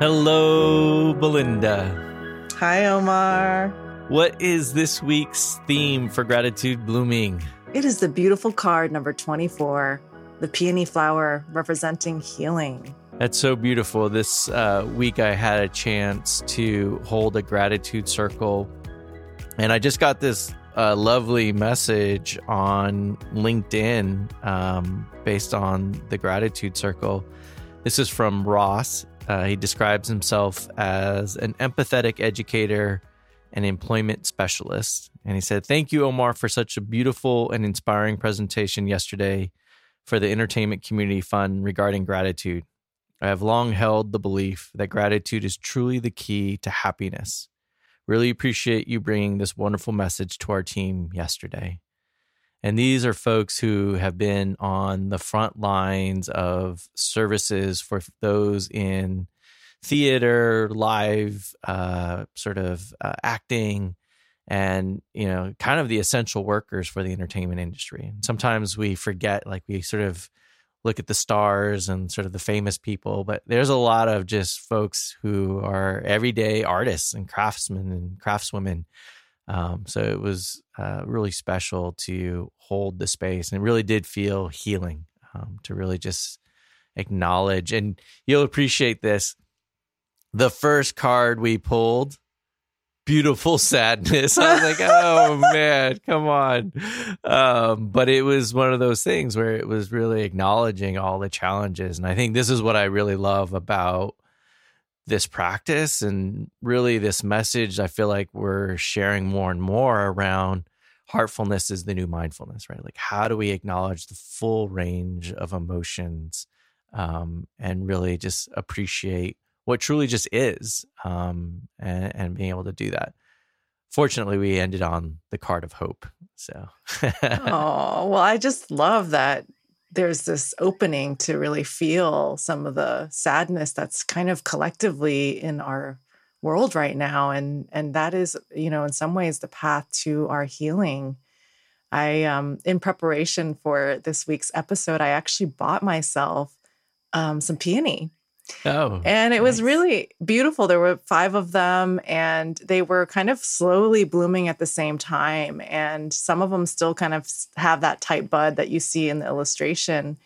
Hello, Belinda. Hi, Omar. What is this week's theme for Gratitude Blooming? It is the beautiful card number 24, the peony flower representing healing. That's so beautiful. This uh, week, I had a chance to hold a gratitude circle, and I just got this uh, lovely message on LinkedIn um, based on the gratitude circle. This is from Ross. Uh, he describes himself as an empathetic educator and employment specialist. And he said, Thank you, Omar, for such a beautiful and inspiring presentation yesterday for the Entertainment Community Fund regarding gratitude. I have long held the belief that gratitude is truly the key to happiness. Really appreciate you bringing this wonderful message to our team yesterday. And these are folks who have been on the front lines of services for those in theater, live, uh, sort of uh, acting, and you know, kind of the essential workers for the entertainment industry. And sometimes we forget, like we sort of look at the stars and sort of the famous people, but there's a lot of just folks who are everyday artists and craftsmen and craftswomen um, so it was uh, really special to hold the space and it really did feel healing um, to really just acknowledge. And you'll appreciate this. The first card we pulled, beautiful sadness. I was like, oh man, come on. Um, but it was one of those things where it was really acknowledging all the challenges. And I think this is what I really love about this practice and really this message i feel like we're sharing more and more around heartfulness is the new mindfulness right? Like how do we acknowledge the full range of emotions um, and really just appreciate what truly just is um, and, and being able to do that? Fortunately we ended on the card of hope so. Oh well i just love that there's this opening to really feel some of the sadness that's kind of collectively in our world right now and and that is you know in some ways the path to our healing. I um in preparation for this week's episode i actually bought myself um some peony Oh. And it nice. was really beautiful. There were five of them and they were kind of slowly blooming at the same time. And some of them still kind of have that tight bud that you see in the illustration.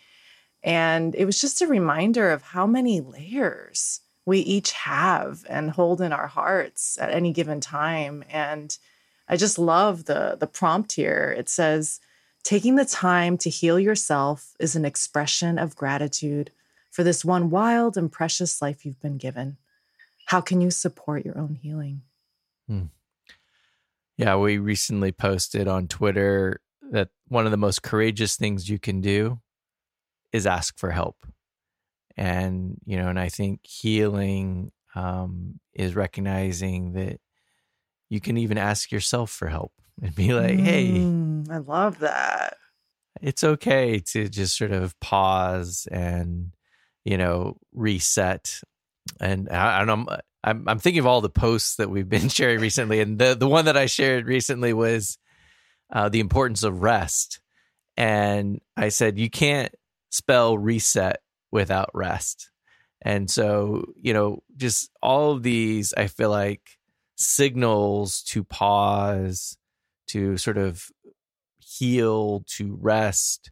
And it was just a reminder of how many layers we each have and hold in our hearts at any given time. And I just love the the prompt here. It says, taking the time to heal yourself is an expression of gratitude for this one wild and precious life you've been given. How can you support your own healing? Hmm. Yeah, we recently posted on Twitter that one of the most courageous things you can do is ask for help. And, you know, and I think healing um, is recognizing that you can even ask yourself for help and be like, mm, hey, I love that. It's okay to just sort of pause and you know, reset. And I, I don't know. I'm, I'm thinking of all the posts that we've been sharing recently, and the the one that I shared recently was uh, the importance of rest. And I said you can't spell reset without rest. And so, you know, just all of these, I feel like signals to pause, to sort of heal, to rest,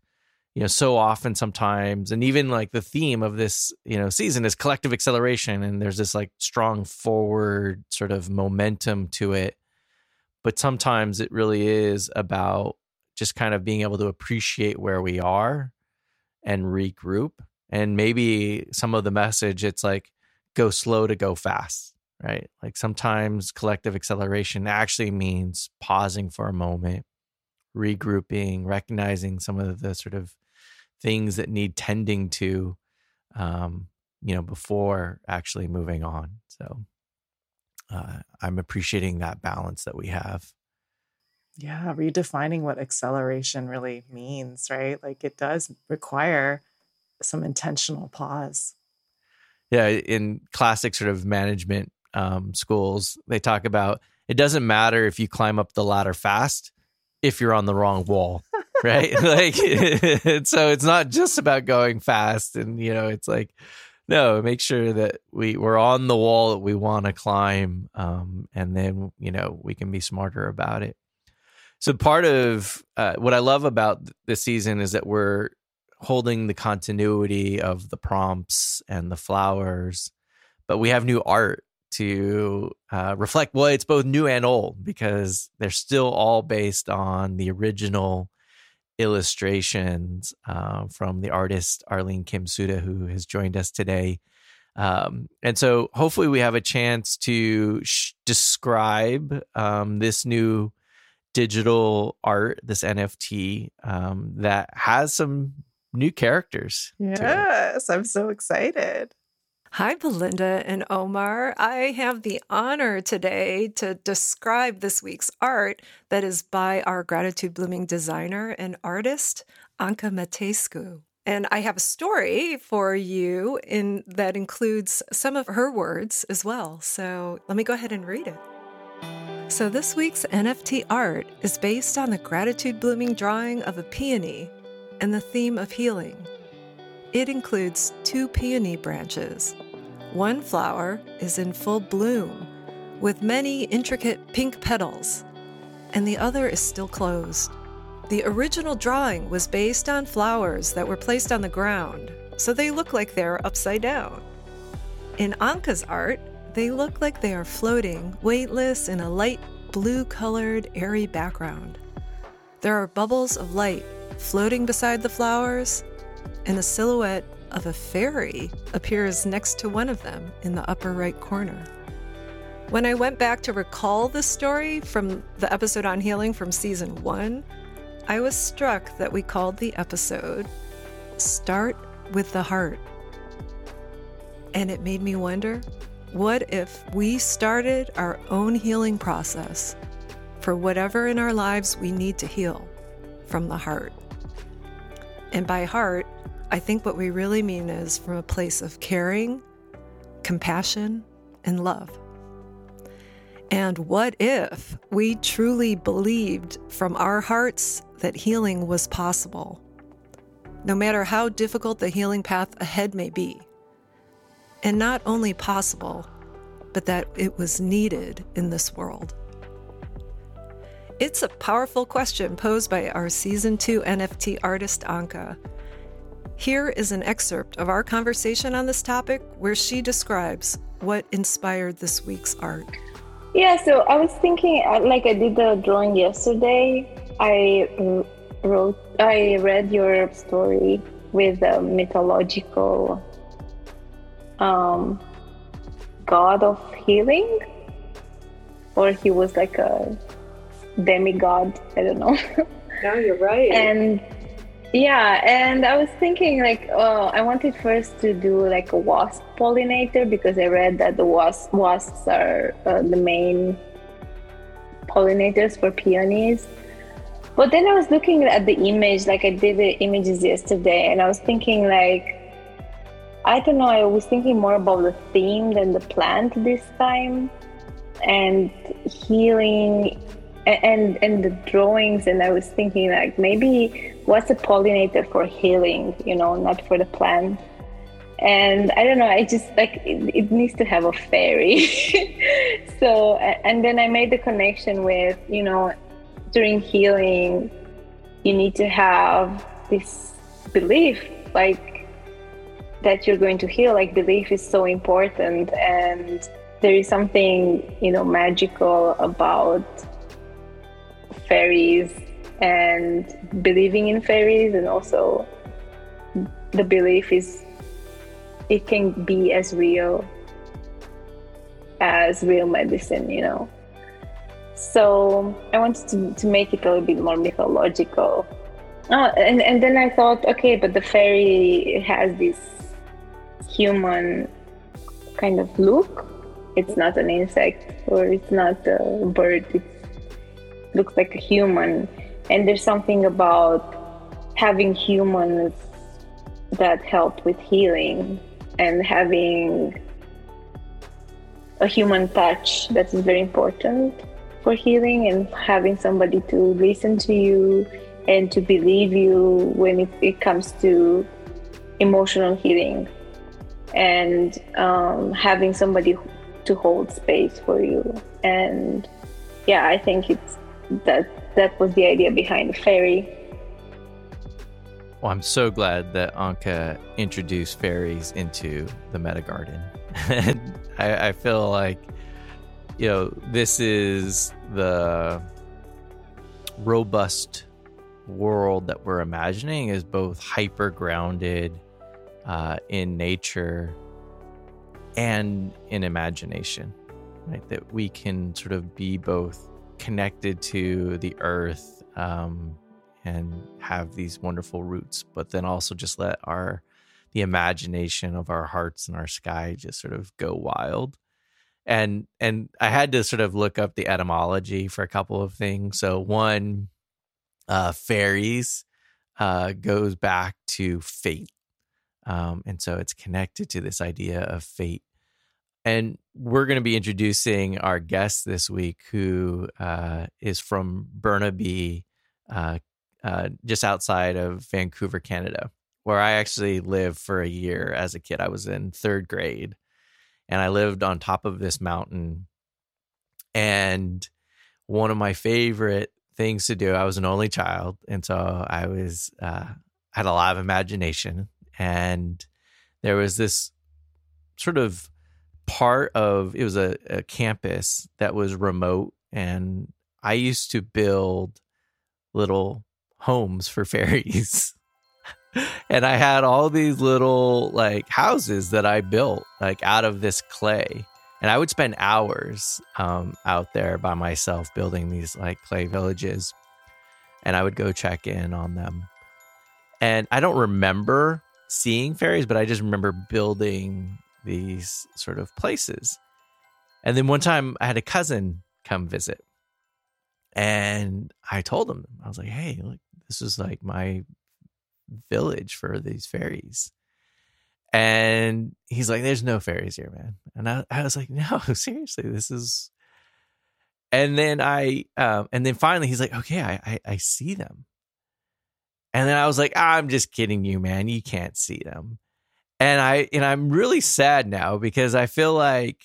you know so often sometimes and even like the theme of this you know season is collective acceleration and there's this like strong forward sort of momentum to it. But sometimes it really is about just kind of being able to appreciate where we are and regroup. And maybe some of the message it's like go slow to go fast right? Like sometimes collective acceleration actually means pausing for a moment regrouping recognizing some of the sort of things that need tending to, um, you know, before actually moving on. So uh, I'm appreciating that balance that we have. Yeah, redefining what acceleration really means, right? Like it does require some intentional pause. Yeah, in classic sort of management um, schools, they talk about it doesn't matter if you climb up the ladder fast if you're on the wrong wall right? like, so it's not just about going fast, and you know, it's like no, make sure that we we're on the wall that we want to climb, um, and then you know we can be smarter about it. So part of uh, what I love about this season is that we're holding the continuity of the prompts and the flowers, but we have new art to uh, reflect. Well, it's both new and old because they're still all based on the original illustrations uh, from the artist Arlene Kim Suda, who has joined us today. Um, and so hopefully we have a chance to sh- describe um, this new digital art, this NFT um, that has some new characters. Yes, I'm so excited. Hi, Belinda and Omar. I have the honor today to describe this week's art that is by our Gratitude Blooming designer and artist, Anca Matescu. And I have a story for you in that includes some of her words as well. So let me go ahead and read it. So this week's NFT art is based on the Gratitude Blooming drawing of a peony and the theme of healing. It includes two peony branches. One flower is in full bloom with many intricate pink petals, and the other is still closed. The original drawing was based on flowers that were placed on the ground, so they look like they're upside down. In Anca's art, they look like they are floating, weightless, in a light blue colored, airy background. There are bubbles of light floating beside the flowers, and a silhouette of a fairy appears next to one of them in the upper right corner. When I went back to recall this story from the episode on healing from season one, I was struck that we called the episode Start with the Heart. And it made me wonder what if we started our own healing process for whatever in our lives we need to heal from the heart? And by heart, I think what we really mean is from a place of caring, compassion, and love. And what if we truly believed from our hearts that healing was possible, no matter how difficult the healing path ahead may be? And not only possible, but that it was needed in this world. It's a powerful question posed by our Season 2 NFT artist Anca. Here is an excerpt of our conversation on this topic where she describes what inspired this week's art. Yeah, so I was thinking, uh, like I did the drawing yesterday. I wrote, I read your story with a mythological um, god of healing, or he was like a demigod. I don't know. No, you're right. and yeah, and I was thinking like, oh, I wanted first to do like a wasp pollinator because I read that the wasp, wasps are uh, the main pollinators for peonies. But then I was looking at the image, like I did the images yesterday, and I was thinking like, I don't know, I was thinking more about the theme than the plant this time, and healing and and the drawings and i was thinking like maybe what's a pollinator for healing you know not for the plant. And i don't know i just like it, it needs to have a fairy. So and then i made the connection with you know during healing you need to have this belief like that you're going to heal like belief is so important. And there is something you know magical about fairies and believing in fairies and also the belief is it can be as real as real medicine you know. So i wanted to, to make it a little bit more mythological. Oh, and, and then i thought okay but the fairy has this human kind of look. It's not an insect or it's not a bird. It looks like a human. And there's something about having humans that help with healing and having a human touch that is very important for healing and having somebody to listen to you and to believe you when it, it comes to emotional healing. and um, having somebody to hold space for you. And yeah, I think it's that that was the idea behind the fairy. Well, I'm so glad that Anca introduced fairies into the meta garden. and I, I feel like, you know, this is the robust world that we're imagining is both hyper grounded uh, in nature and in imagination, right? That we can sort of be both connected to the earth um, and have these wonderful roots, but then also just let our the imagination of our hearts and our sky just sort of go wild. And and I had to sort of look up the etymology for a couple of things. So one, uh, fairies uh, goes back to fate, um, and so it's connected to this idea of fate. And we're going to be introducing our guest this week, who uh, is from Burnaby, uh, uh, just outside of Vancouver, Canada, where I actually lived for a year as a kid. I was in third grade, and I lived on top of this mountain. And one of my favorite things to do, I was an only child, and so I was uh, had a lot of imagination, and there was this sort of part of it was a, a campus that was remote and I used to build little homes for fairies. and I had all these little like houses that I built like out of this clay. And I would spend hours um, out there by myself building these like clay villages. And I would go check in on them. And I don't remember seeing fairies, but I just remember building these sort of places. And then one time I had a cousin come visit. And I told him, I was like, hey, look, this is like my village for these fairies. And he's like, there's no fairies here, man. And I, I was like, no, seriously, this is. And then I, um, and then finally he's like, okay, I, I, I see them. And then I was like, I'm just kidding you, man. You can't see them and I and I'm really sad now because I feel like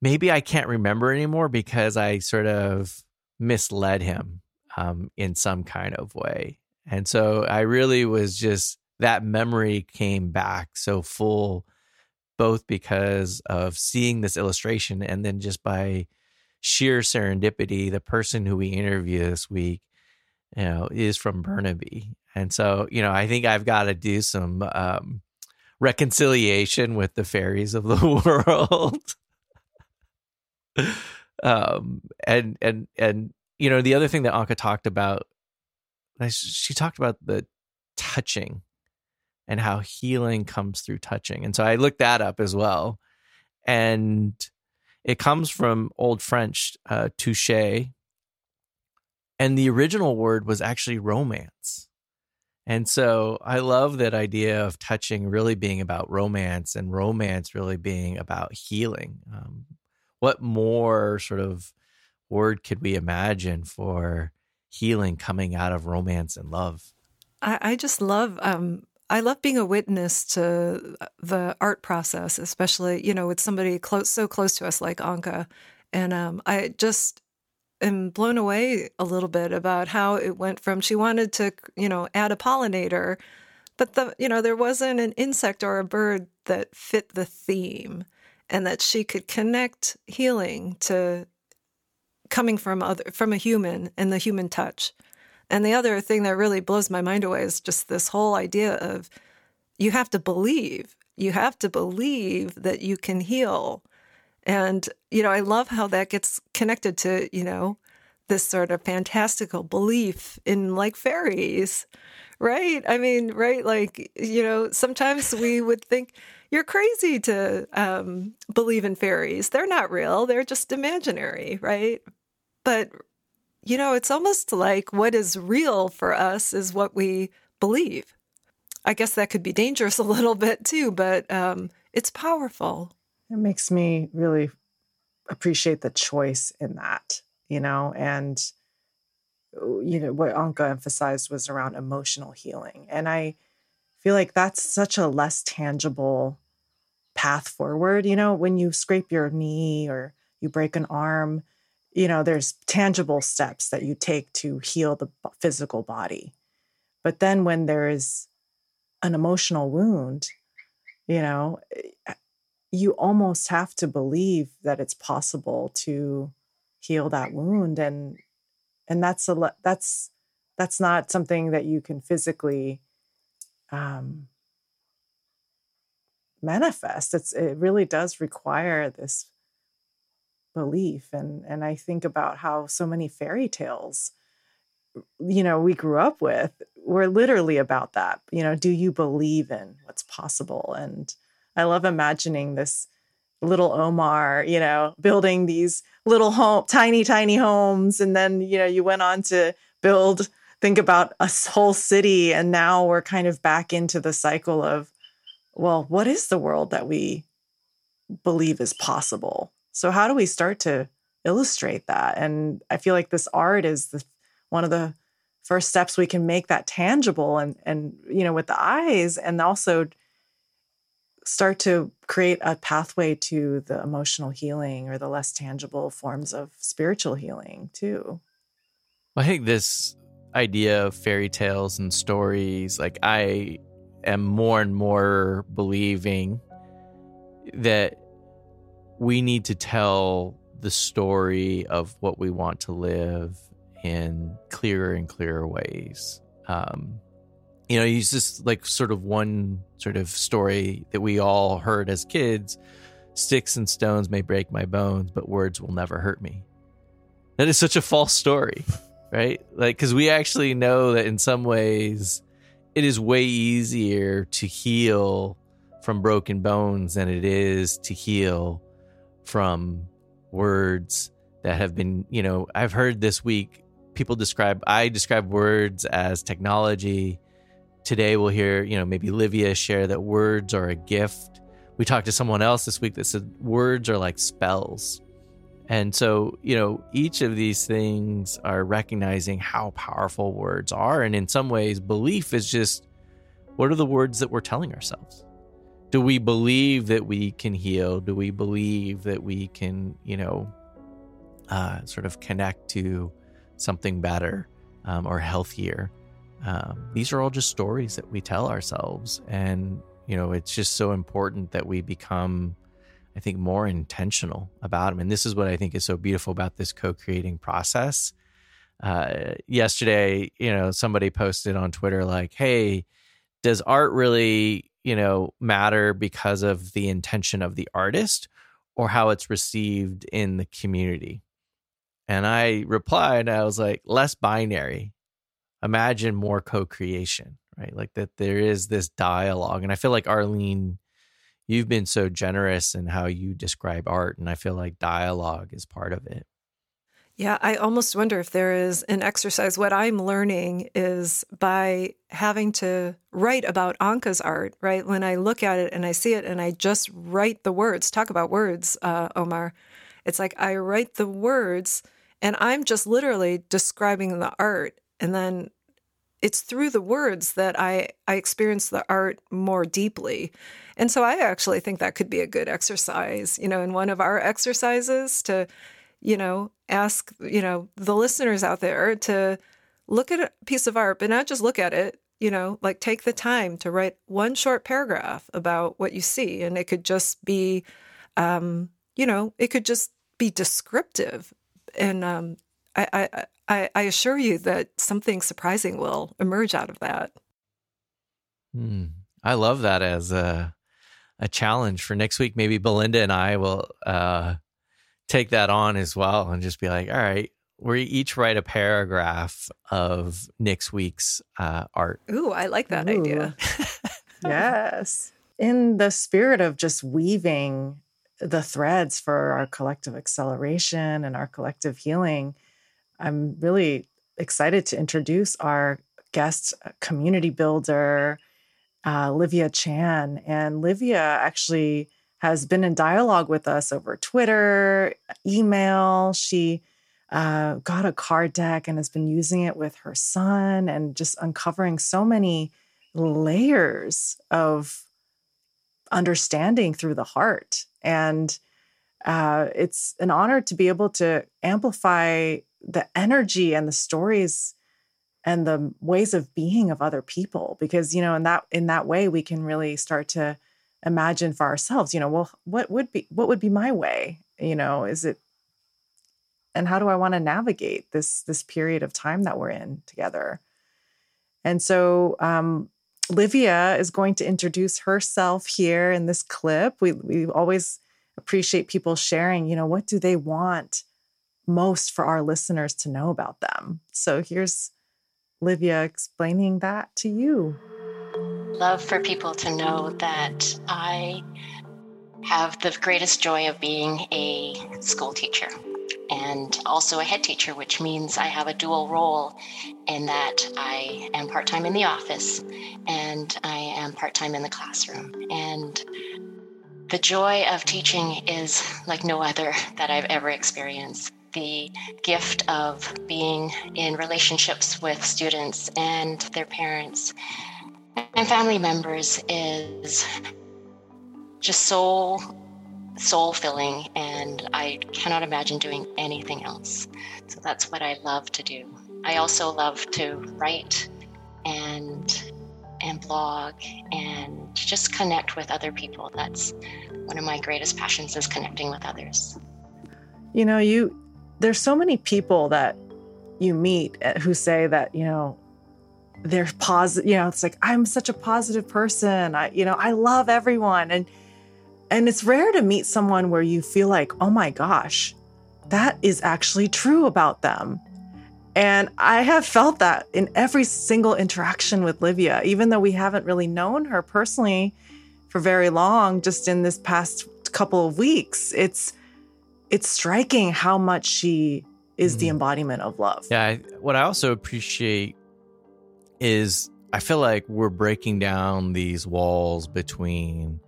maybe I can't remember anymore because I sort of misled him um, in some kind of way, and so I really was just that memory came back so full, both because of seeing this illustration and then just by sheer serendipity, the person who we interview this week, you know, is from Burnaby. And so, you know, I think I've got to do some um, reconciliation with the fairies of the world. um, and and and you know the other thing that Anca talked about, she talked about the touching and how healing comes through touching, and so I looked that up as well, and it comes from Old French uh, touche, and the original word was actually romance. And so I love that idea of touching really being about romance and romance really being about healing. Um, what more sort of word could we imagine for healing coming out of romance and love? I, I just love um, I love being a witness to the art process, especially you know with somebody close so close to us like Anca, and um, I just am blown away a little bit about how it went from she wanted to, you know, add a pollinator, but the, you know, there wasn't an insect or a bird that fit the theme and that she could connect healing to coming from other from a human and the human touch. And the other thing that really blows my mind away is just this whole idea of you have to believe. You have to believe that you can heal and, you know, I love how that gets connected to, you know, this sort of fantastical belief in like fairies, right? I mean, right? Like, you know, sometimes we would think you're crazy to um, believe in fairies. They're not real, they're just imaginary, right? But, you know, it's almost like what is real for us is what we believe. I guess that could be dangerous a little bit too, but um, it's powerful. It makes me really appreciate the choice in that, you know, and you know what Anca emphasized was around emotional healing. And I feel like that's such a less tangible path forward. You know, when you scrape your knee or you break an arm, you know, there's tangible steps that you take to heal the physical body. But then when there is an emotional wound, you know, eh, you almost have to believe that it's possible to heal that wound and and that's a that's that's not something that you can physically um, manifest. It's it really does require this belief, and and I think about how so many fairy tales, you know, we grew up with were literally about that. You know, do you believe in what's possible? And I love imagining this little Omar, you know, building these little home, tiny, tiny homes, and then you know you went on to build think about a whole city. And now we're kind of back into the cycle of well what is the world that we believe is possible? So how do we start to illustrate that? And i feel like this art is the, one of the first steps we can make that tangible and and you know with the eyes and also start to create a pathway to the emotional healing or the less tangible forms of spiritual healing too i think this idea of fairy tales and stories, like I am more and more believing that we need to tell the story of what we want to live in clearer and clearer ways. Um, you know, use just like sort of one sort of story that we all heard as kids sticks and stones may break my bones, but words will never hurt me. That is such a false story right? Like, because we actually know that in some ways it is way easier to heal from broken bones than it is to heal from words that have been, you know, I've heard this week people describe, I describe words as technology. Today we'll hear, you know, maybe Livia share that words are a gift. We talked to someone else this week that said words are like spells and so, you know, each of these things are recognizing how powerful words are. And in some ways, belief is just what are the words that we're telling ourselves? Do we believe that we can heal? Do we believe that we can, you know, uh, sort of connect to something better um, or healthier? Um, these are all just stories that we tell ourselves. And, you know, it's just so important that we become I think, more intentional about them. And this is what I think is so beautiful about this co creating process. Uh, yesterday, you know, somebody posted on Twitter, like, hey, does art really, you know, matter because of the intention of the artist or how it's received in the community? And I replied, I was like, less binary. Imagine more co creation, right? Like that there is this dialogue. And I feel like Arlene you've been so generous in how you describe art and i feel like dialogue is part of it yeah i almost wonder if there is an exercise what i'm learning is by having to write about anca's art right when i look at it and i see it and i just write the words talk about words uh, omar it's like i write the words and i'm just literally describing the art and then it's through the words that I, I experience the art more deeply. And so I actually think that could be a good exercise, you know, in one of our exercises to, you know, ask, you know, the listeners out there to look at a piece of art, but not just look at it, you know, like take the time to write one short paragraph about what you see. And it could just be, um, you know, it could just be descriptive. And um, I, I, I, I assure you that something surprising will emerge out of that. Hmm. I love that as a a challenge for next week. Maybe Belinda and I will uh, take that on as well and just be like, all right, we each write a paragraph of next week's uh, art. Ooh, I like that Ooh. idea. yes. In the spirit of just weaving the threads for our collective acceleration and our collective healing, I'm really excited to introduce our guest community builder, uh, Livia Chan. And Livia actually has been in dialogue with us over Twitter, email. She uh, got a card deck and has been using it with her son and just uncovering so many layers of understanding through the heart. And uh, it's an honor to be able to amplify the energy and the stories and the ways of being of other people because you know in that in that way we can really start to imagine for ourselves you know well what would be what would be my way? You know is it and how do i want to navigate this this period of time that we're in together? And so um, livia is going to introduce herself here in this clip. We we always appreciate people sharing you know what do they want most for our listeners to know about them so here's livia explaining that to you love for people to know that i have the greatest joy of being a school teacher and also a head teacher, which means I have a dual role in that I am part time in the office and I am part time in the classroom. And the joy of teaching is like no other that I've ever experienced. The gift of being in relationships with students and their parents and family members is just so soul filling, and I cannot imagine doing anything else. So that's what I love to do. I also love to write and and blog and just connect with other people. That's one of my greatest passions is connecting with others. You know, you there's so many people that you meet eh, who say that, you know, they're positive, you know, it's like I'm such a positive person. I you know, I love everyone and and it's rare to meet someone where you feel like, oh my gosh, that is actually true about them. And I have felt that in every single interaction with Livia, even though we haven't really known her personally for very long, just in this past couple of weeks, it's it's striking how much she is mm. the embodiment of love. Yeah, I, what I also appreciate is I feel like we're breaking down these walls between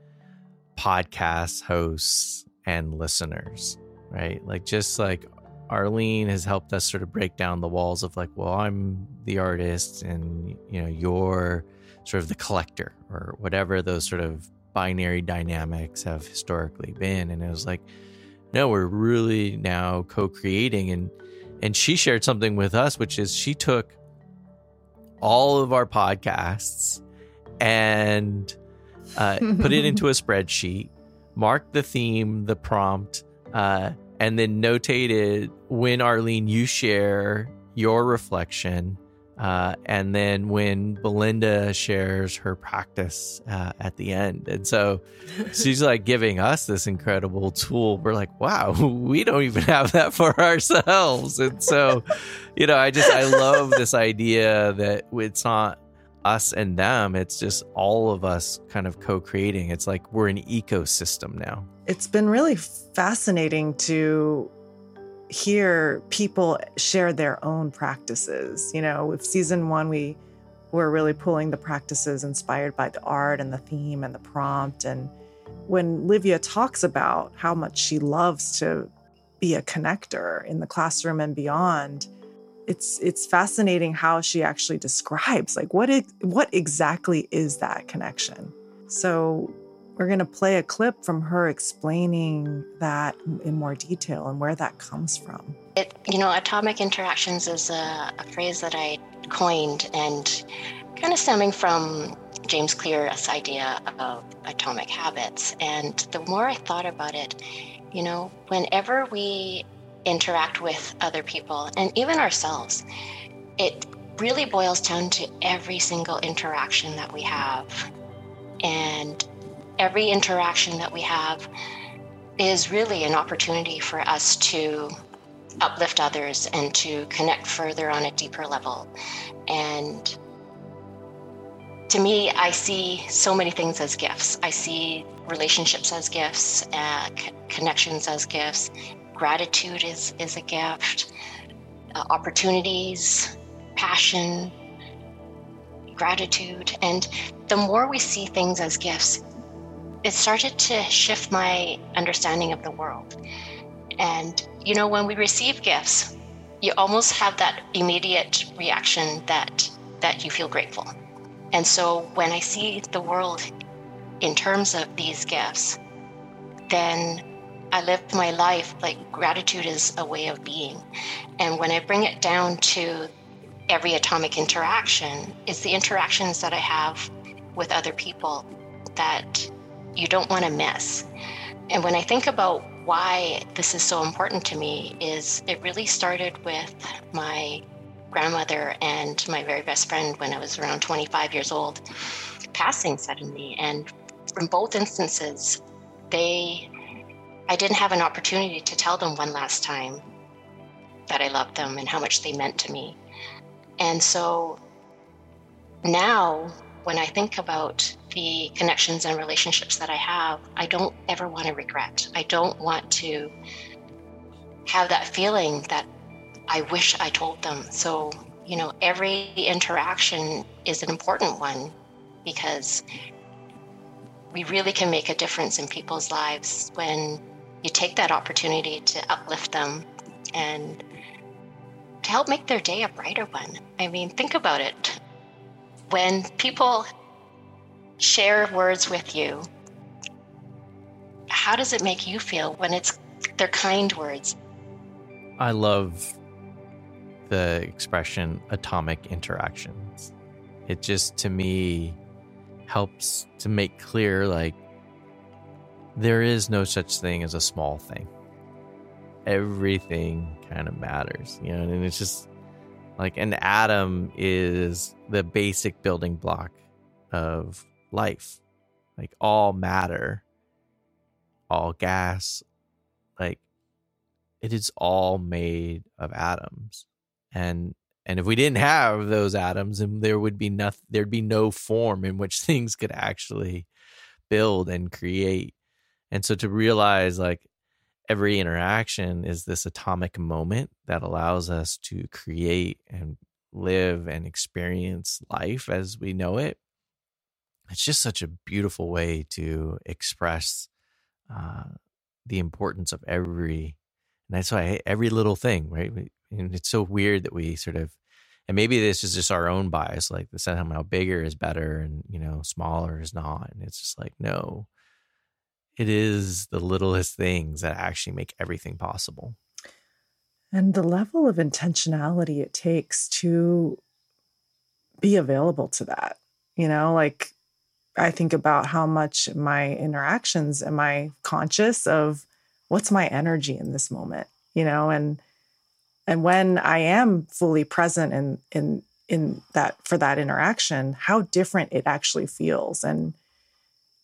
podcast hosts and listeners, right? Like just like Arlene has helped us sort of break down the walls of like, well, I'm the artist and you know, you're sort of the collector or whatever those sort of binary dynamics have historically been. And it was like, no, we're really now co-creating and and she shared something with us, which is she took all of our podcasts and uh, put it into a spreadsheet, mark the theme, the prompt, uh, and then notated when Arlene you share your reflection. Uh, and then when Belinda shares her practice uh, at the end. And so she's like giving us this incredible tool. We're like, wow, we don't even have that for ourselves. And so, you know, I just, I love this idea that it's not us and them. It's just all of us kind of co creating. It's like we're an ecosystem now. It's been really fascinating to hear people share their own practices. You know, with season one, we were really pulling the practices inspired by the art and the theme and the prompt. And when Livia talks about how much she loves to be a connector in the classroom and beyond, it's it's fascinating how she actually describes like what it, what exactly is that connection. So we're going to play a clip from her explaining that in more detail and where that comes from. It, you know, atomic interactions is a, a phrase that I coined and kind of stemming from James Clear's idea of atomic habits. And the more I thought about it, you know, whenever we interact with other people and even ourselves. It really boils down to every single interaction that we have. And every interaction that we have is really an opportunity for us to uplift others and to connect further on a deeper level. And to me, I see so many things as gifts. I see relationships as gifts, uh, c- connections as gifts, gratitude is, is a gift, uh, opportunities, passion, gratitude. And the more we see things as gifts, it started to shift my understanding of the world. And, you know, when we receive gifts, you almost have that immediate reaction that that you feel grateful And so when I see the world in terms of these gifts, then I live my life like gratitude is a way of being. And when I bring it down to every atomic interaction, it's the interactions that I have with other people that you don't want to miss. And when I think about why this is so important to me is it really started with my grandmother and my very best friend when I was around 25 years old passing suddenly and from both instances they I didn't have an opportunity to tell them one last time that I loved them and how much they meant to me. And so now when I think about the connections and relationships that I have, I don't ever want to regret. I don't want to have that feeling that I wish I told them. So, you know, every interaction is an important one because we really can make a difference in people's lives when you take that opportunity to uplift them and to help make their day a brighter one. I mean, think about it when people share words with you, how does it make you feel when it's their kind words? I love the expression atomic interactions. It just to me helps to make clear like there is no such thing as a small thing. Everything kind of matters, you know, and it's just like an atom is the basic building block of life. Like all matter, all gas, like it is all made of atoms. And and if we didn't have those atoms, then there would be nothing there'd be no form in which things could actually build and create. And so to realize like every interaction is this atomic moment that allows us to create and live and experience life as we know it. It's just such a beautiful way to express uh, the importance of every, and that's why every little thing, right? And it's so weird that we sort of, and maybe this is just our own bias, like the somehow bigger is better and you know smaller is not, and it's just like no, it is the littlest things that actually make everything possible. And the level of intentionality it takes to be available to that. You know, like I think about how much my interactions am I conscious of what's my energy in this moment, you know, and and when I am fully present in in in that for that interaction, how different it actually feels. And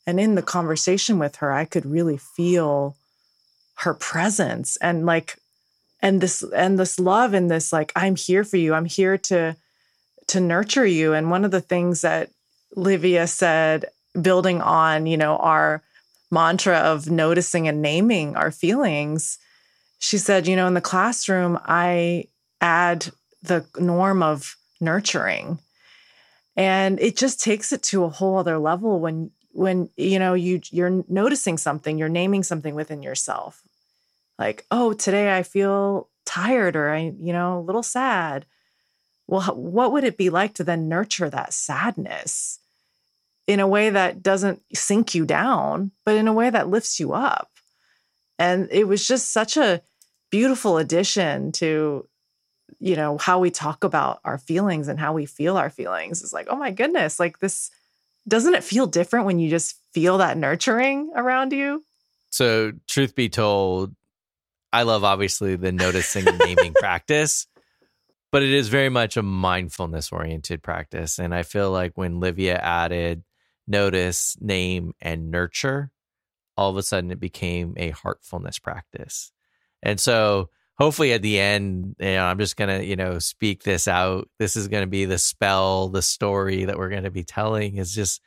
and in the conversation with her, I could really feel her presence and like and this and this love and this like I'm here for you. I'm here to to nurture you. And one of the things that Livia said building on, you know, our mantra of noticing and naming our feelings, she said, you know, in the classroom, I add the norm of nurturing. And it just takes it to a whole other level when when you know you you're noticing something you're naming something within yourself. Like oh today i feel tired or i you know a little sad. Well what would it be like to then nurture that sadness in a way that doesn't sink you down but in a way that lifts you up? And it was just such a beautiful addition to you know how we talk about our feelings and how we feel our feelings. Is like oh my goodness like this doesn't it feel different when you just feel that nurturing around you? So, truth be told, I love obviously the noticing and naming practice, but it is very much a mindfulness oriented practice. And I feel like when Livia added notice, name, and nurture, all of a sudden it became a heartfulness practice. And so, hopefully at the end, you know, I'm just gonna, you know, speak this out. This is gonna be the spell, the story that we're gonna be telling is just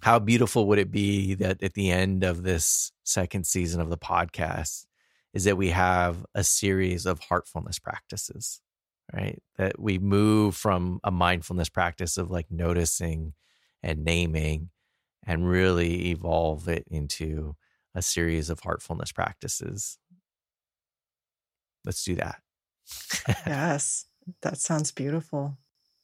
how beautiful would it be that at the end of this second season of the podcast is that we have a series of heartfulness practices, right? That we move from a mindfulness practice of like noticing and naming and really evolve it into a series of heartfulness practices let's do that. yes, that sounds beautiful.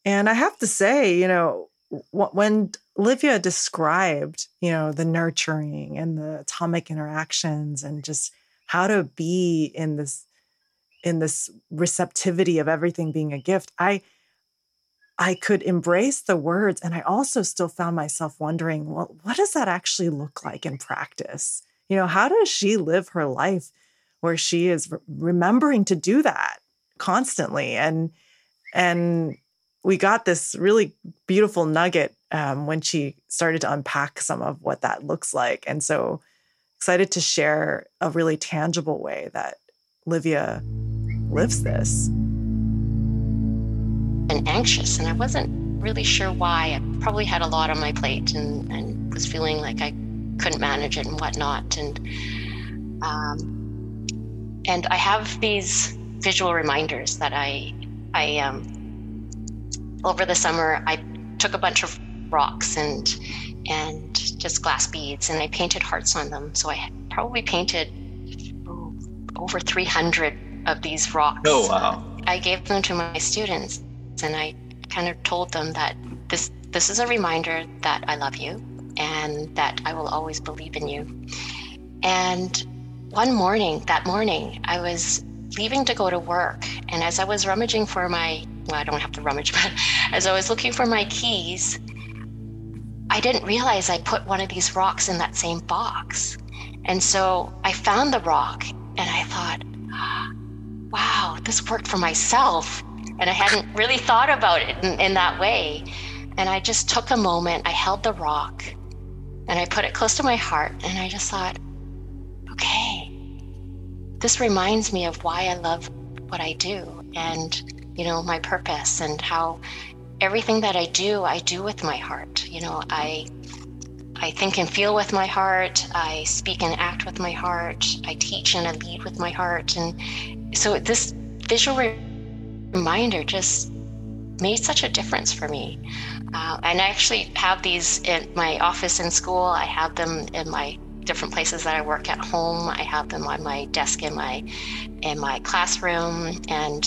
And I have to say, you know, when Olivia described, you know, the nurturing and the atomic interactions and just how to be in this in this receptivity of everything being a gift, I I could embrace the words and I also still found myself wondering, well, what does that actually look like in practice? You know, how does she live her life where she is re- remembering to do that constantly and and we got this really beautiful nugget um, when she started to unpack some of what that looks like. And so excited to share a really tangible way that Livia lives this. And anxious, and I wasn't really sure why. I probably had a lot on my plate and, and was feeling like I couldn't manage it and whatnot. And um, and I have these visual reminders that I I um, over the summer, I took a bunch of rocks and and just glass beads, and I painted hearts on them. So I probably painted oh, over 300 of these rocks. Oh wow! I gave them to my students, and I kind of told them that this this is a reminder that I love you and that I will always believe in you. And one morning, that morning, I was leaving to go to work, and as I was rummaging for my well, I don't have to rummage, but as I was looking for my keys, I didn't realize I put one of these rocks in that same box. And so I found the rock and I thought, wow, this worked for myself. And I hadn't really thought about it in, in that way. And I just took a moment, I held the rock and I put it close to my heart. And I just thought, okay, this reminds me of why I love what I do. And you know, my purpose and how everything that I do, I do with my heart. You know, I I think and feel with my heart. I speak and act with my heart. I teach and I lead with my heart. And so this visual reminder just made such a difference for me. Uh, and I actually have these in my office in school. I have them in my different places that I work at home. I have them on my desk in my in my classroom, and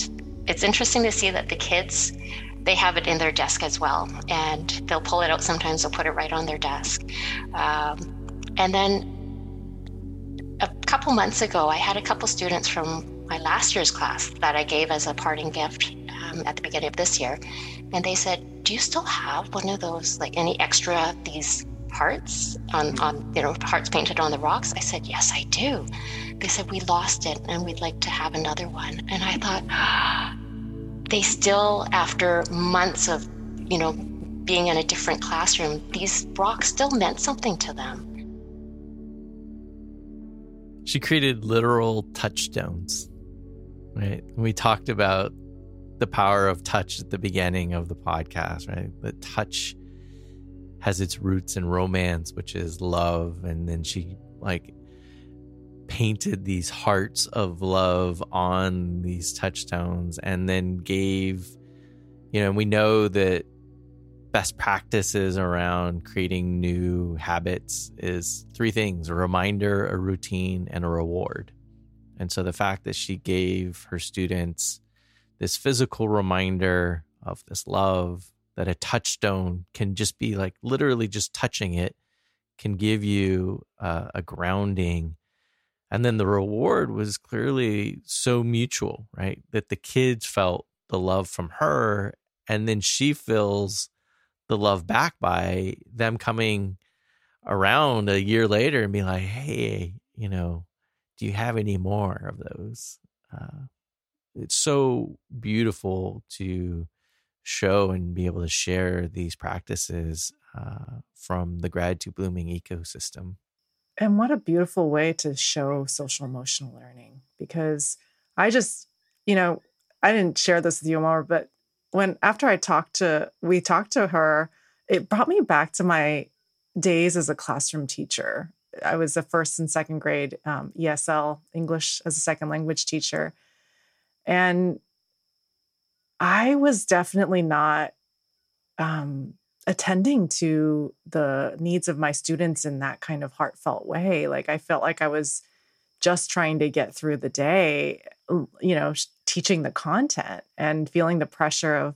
it's interesting to see that the kids they have it in their desk as well. And they'll pull it out sometimes they'll put it right on their desk. Um, and then a couple months ago i had a couple students from my last year's class that i gave as a parting gift um, at the beginning of this year. And they said do you still have one of those like any extra these hearts on, on you know hearts painted on the rocks. I said yes i do. They said we lost it and we'd like to have another one. And i thought ah, they still after months of you know being in a different classroom these rocks still meant something to them. She created literal touchstones right? We talked about the power of touch at the beginning of the podcast right? But touch has its roots in romance which is love. And then she like painted these hearts of love on these touchstones and then gave you know we know that best practices around creating new habits is three things a reminder a routine and a reward. And so the fact that she gave her students this physical reminder of this love that a touchstone can just be like literally just touching it can give you uh, a grounding and then the reward was clearly so mutual, right? That the kids felt the love from her, and then she feels the love back by them coming around a year later and be like, hey, you know, do you have any more of those? Uh, it's so beautiful to show and be able to share these practices uh, from the gratitude blooming ecosystem. And what a beautiful way to show social emotional learning because I just, you know, I didn't share this with you more, but when after I talked to, we talked to her, it brought me back to my days as a classroom teacher. I was a first and second grade um, ESL, English as a second language teacher. And I was definitely not um, attending to the needs of my students in that kind of heartfelt way. Like I felt like I was just trying to get through the day, you know, teaching the content and feeling the pressure of,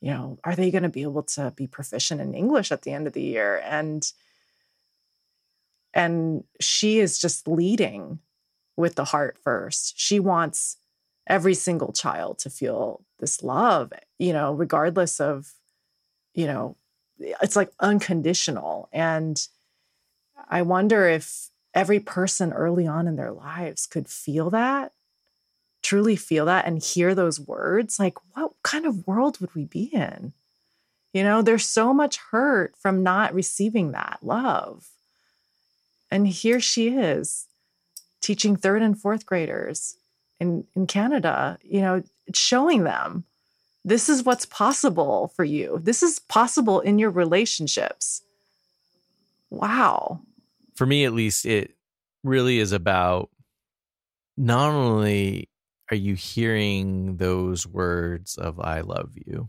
you know, are they going to be able to be proficient in English at the end of the year? And and she is just leading with the heart first. She wants every single child to feel this love, you know, regardless of, you know, it's like unconditional. And I wonder if every person early on in their lives could feel that, truly feel that, and hear those words. Like, what kind of world would we be in? You know, there's so much hurt from not receiving that love. And here she is teaching third and fourth graders in, in Canada, you know, showing them this is what's possible for you. This is possible in your relationships. Wow. For me, at least, it really is about not only are you hearing those words of I love you,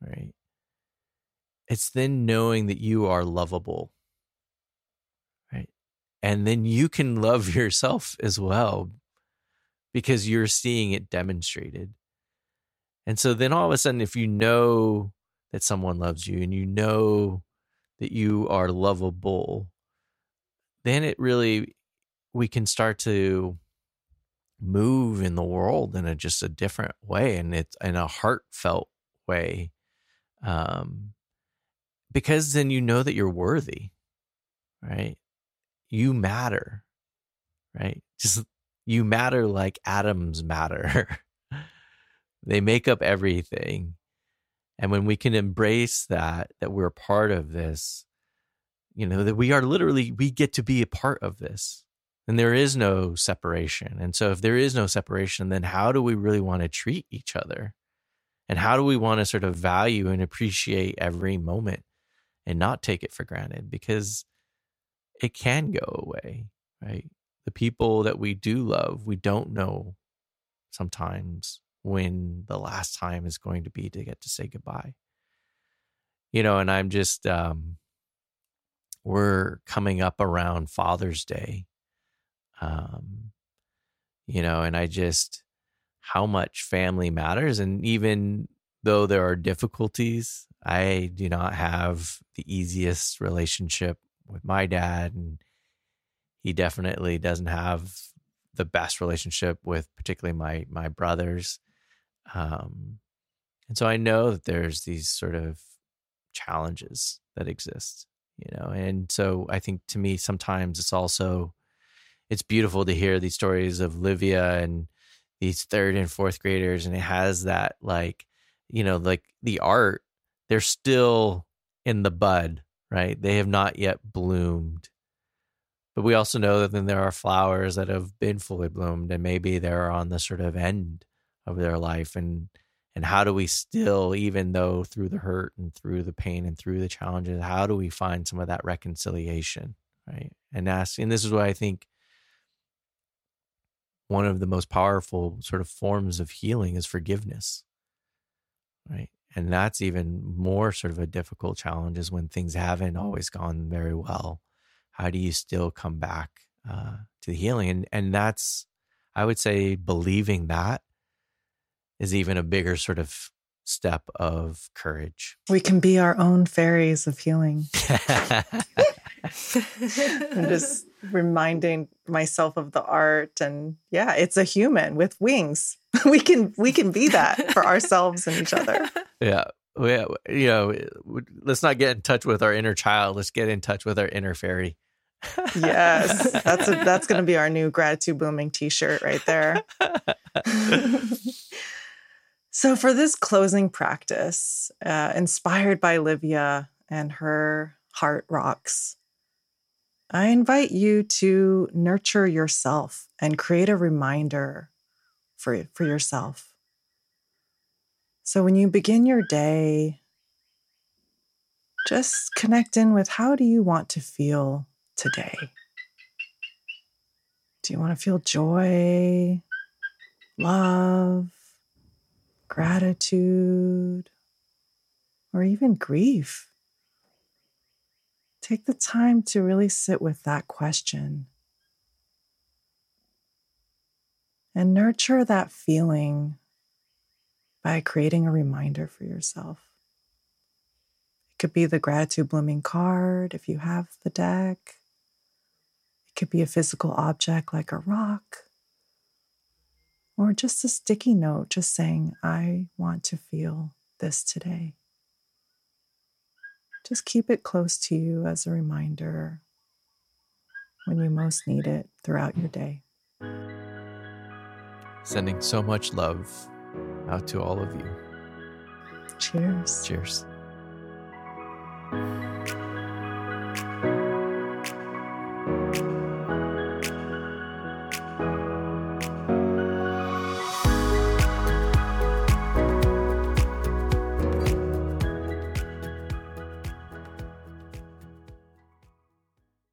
right? It's then knowing that you are lovable, right? And then you can love yourself as well because you're seeing it demonstrated. And so then all of a sudden, if you know that someone loves you and you know that you are lovable, then it really, we can start to move in the world in a just a different way and it's in a heartfelt way. Um, because then you know that you're worthy, right? You matter, right? Just you matter like atoms matter. They make up everything. And when we can embrace that, that we're part of this, you know, that we are literally, we get to be a part of this. And there is no separation. And so if there is no separation, then how do we really want to treat each other? And how do we want to sort of value and appreciate every moment and not take it for granted? Because it can go away, right? The people that we do love, we don't know sometimes when the last time is going to be to get to say goodbye. You know, and I'm just, um, we're coming up around Father's Day. Um, you know, and I just, how much family matters. And even though there are difficulties, I do not have the easiest relationship with my dad. And he definitely doesn't have the best relationship with particularly my my brothers um, and so I know that there's these sort of challenges that exist, you know. And so I think to me sometimes it's also it's beautiful to hear these stories of Livia and these third and fourth graders and it has that like you know like the art they're still in the bud right they have not yet bloomed but we also know that then there are flowers that have been fully bloomed and maybe they're on the sort of end of their life and and how do we still even though through the hurt and through the pain and through the challenges how do we find some of that reconciliation right? And ask and this is why i think one of the most powerful sort of forms of healing is forgiveness right? And that's even more sort of a difficult challenge is when things haven't always gone very well how do you still come back uh, to the healing and and that's i would say believing that is even a bigger sort of step of courage. We can be our own fairies of healing. I'm just reminding myself of the art and yeah, it's a human with wings. we can we can be that for ourselves and each other. Yeah. Yeah, you know, let's not get in touch with our inner child. Let's get in touch with our inner fairy. Yes, that's a, that's going to be our new gratitude blooming T-shirt right there. So, for this closing practice, uh, inspired by Livia and her heart rocks, I invite you to nurture yourself and create a reminder for, for yourself. So, when you begin your day, just connect in with how do you want to feel today? Do you want to feel joy, love, gratitude, or even grief. Take the time to really sit with that question and nurture that feeling by creating a reminder for yourself. It could be the gratitude blooming card if you have the deck. It could be a physical object like a rock or just a sticky note just saying, I want to feel this today. Just keep it close to you as a reminder when you most need it throughout your day. Sending so much love out to all of you. Cheers. Cheers.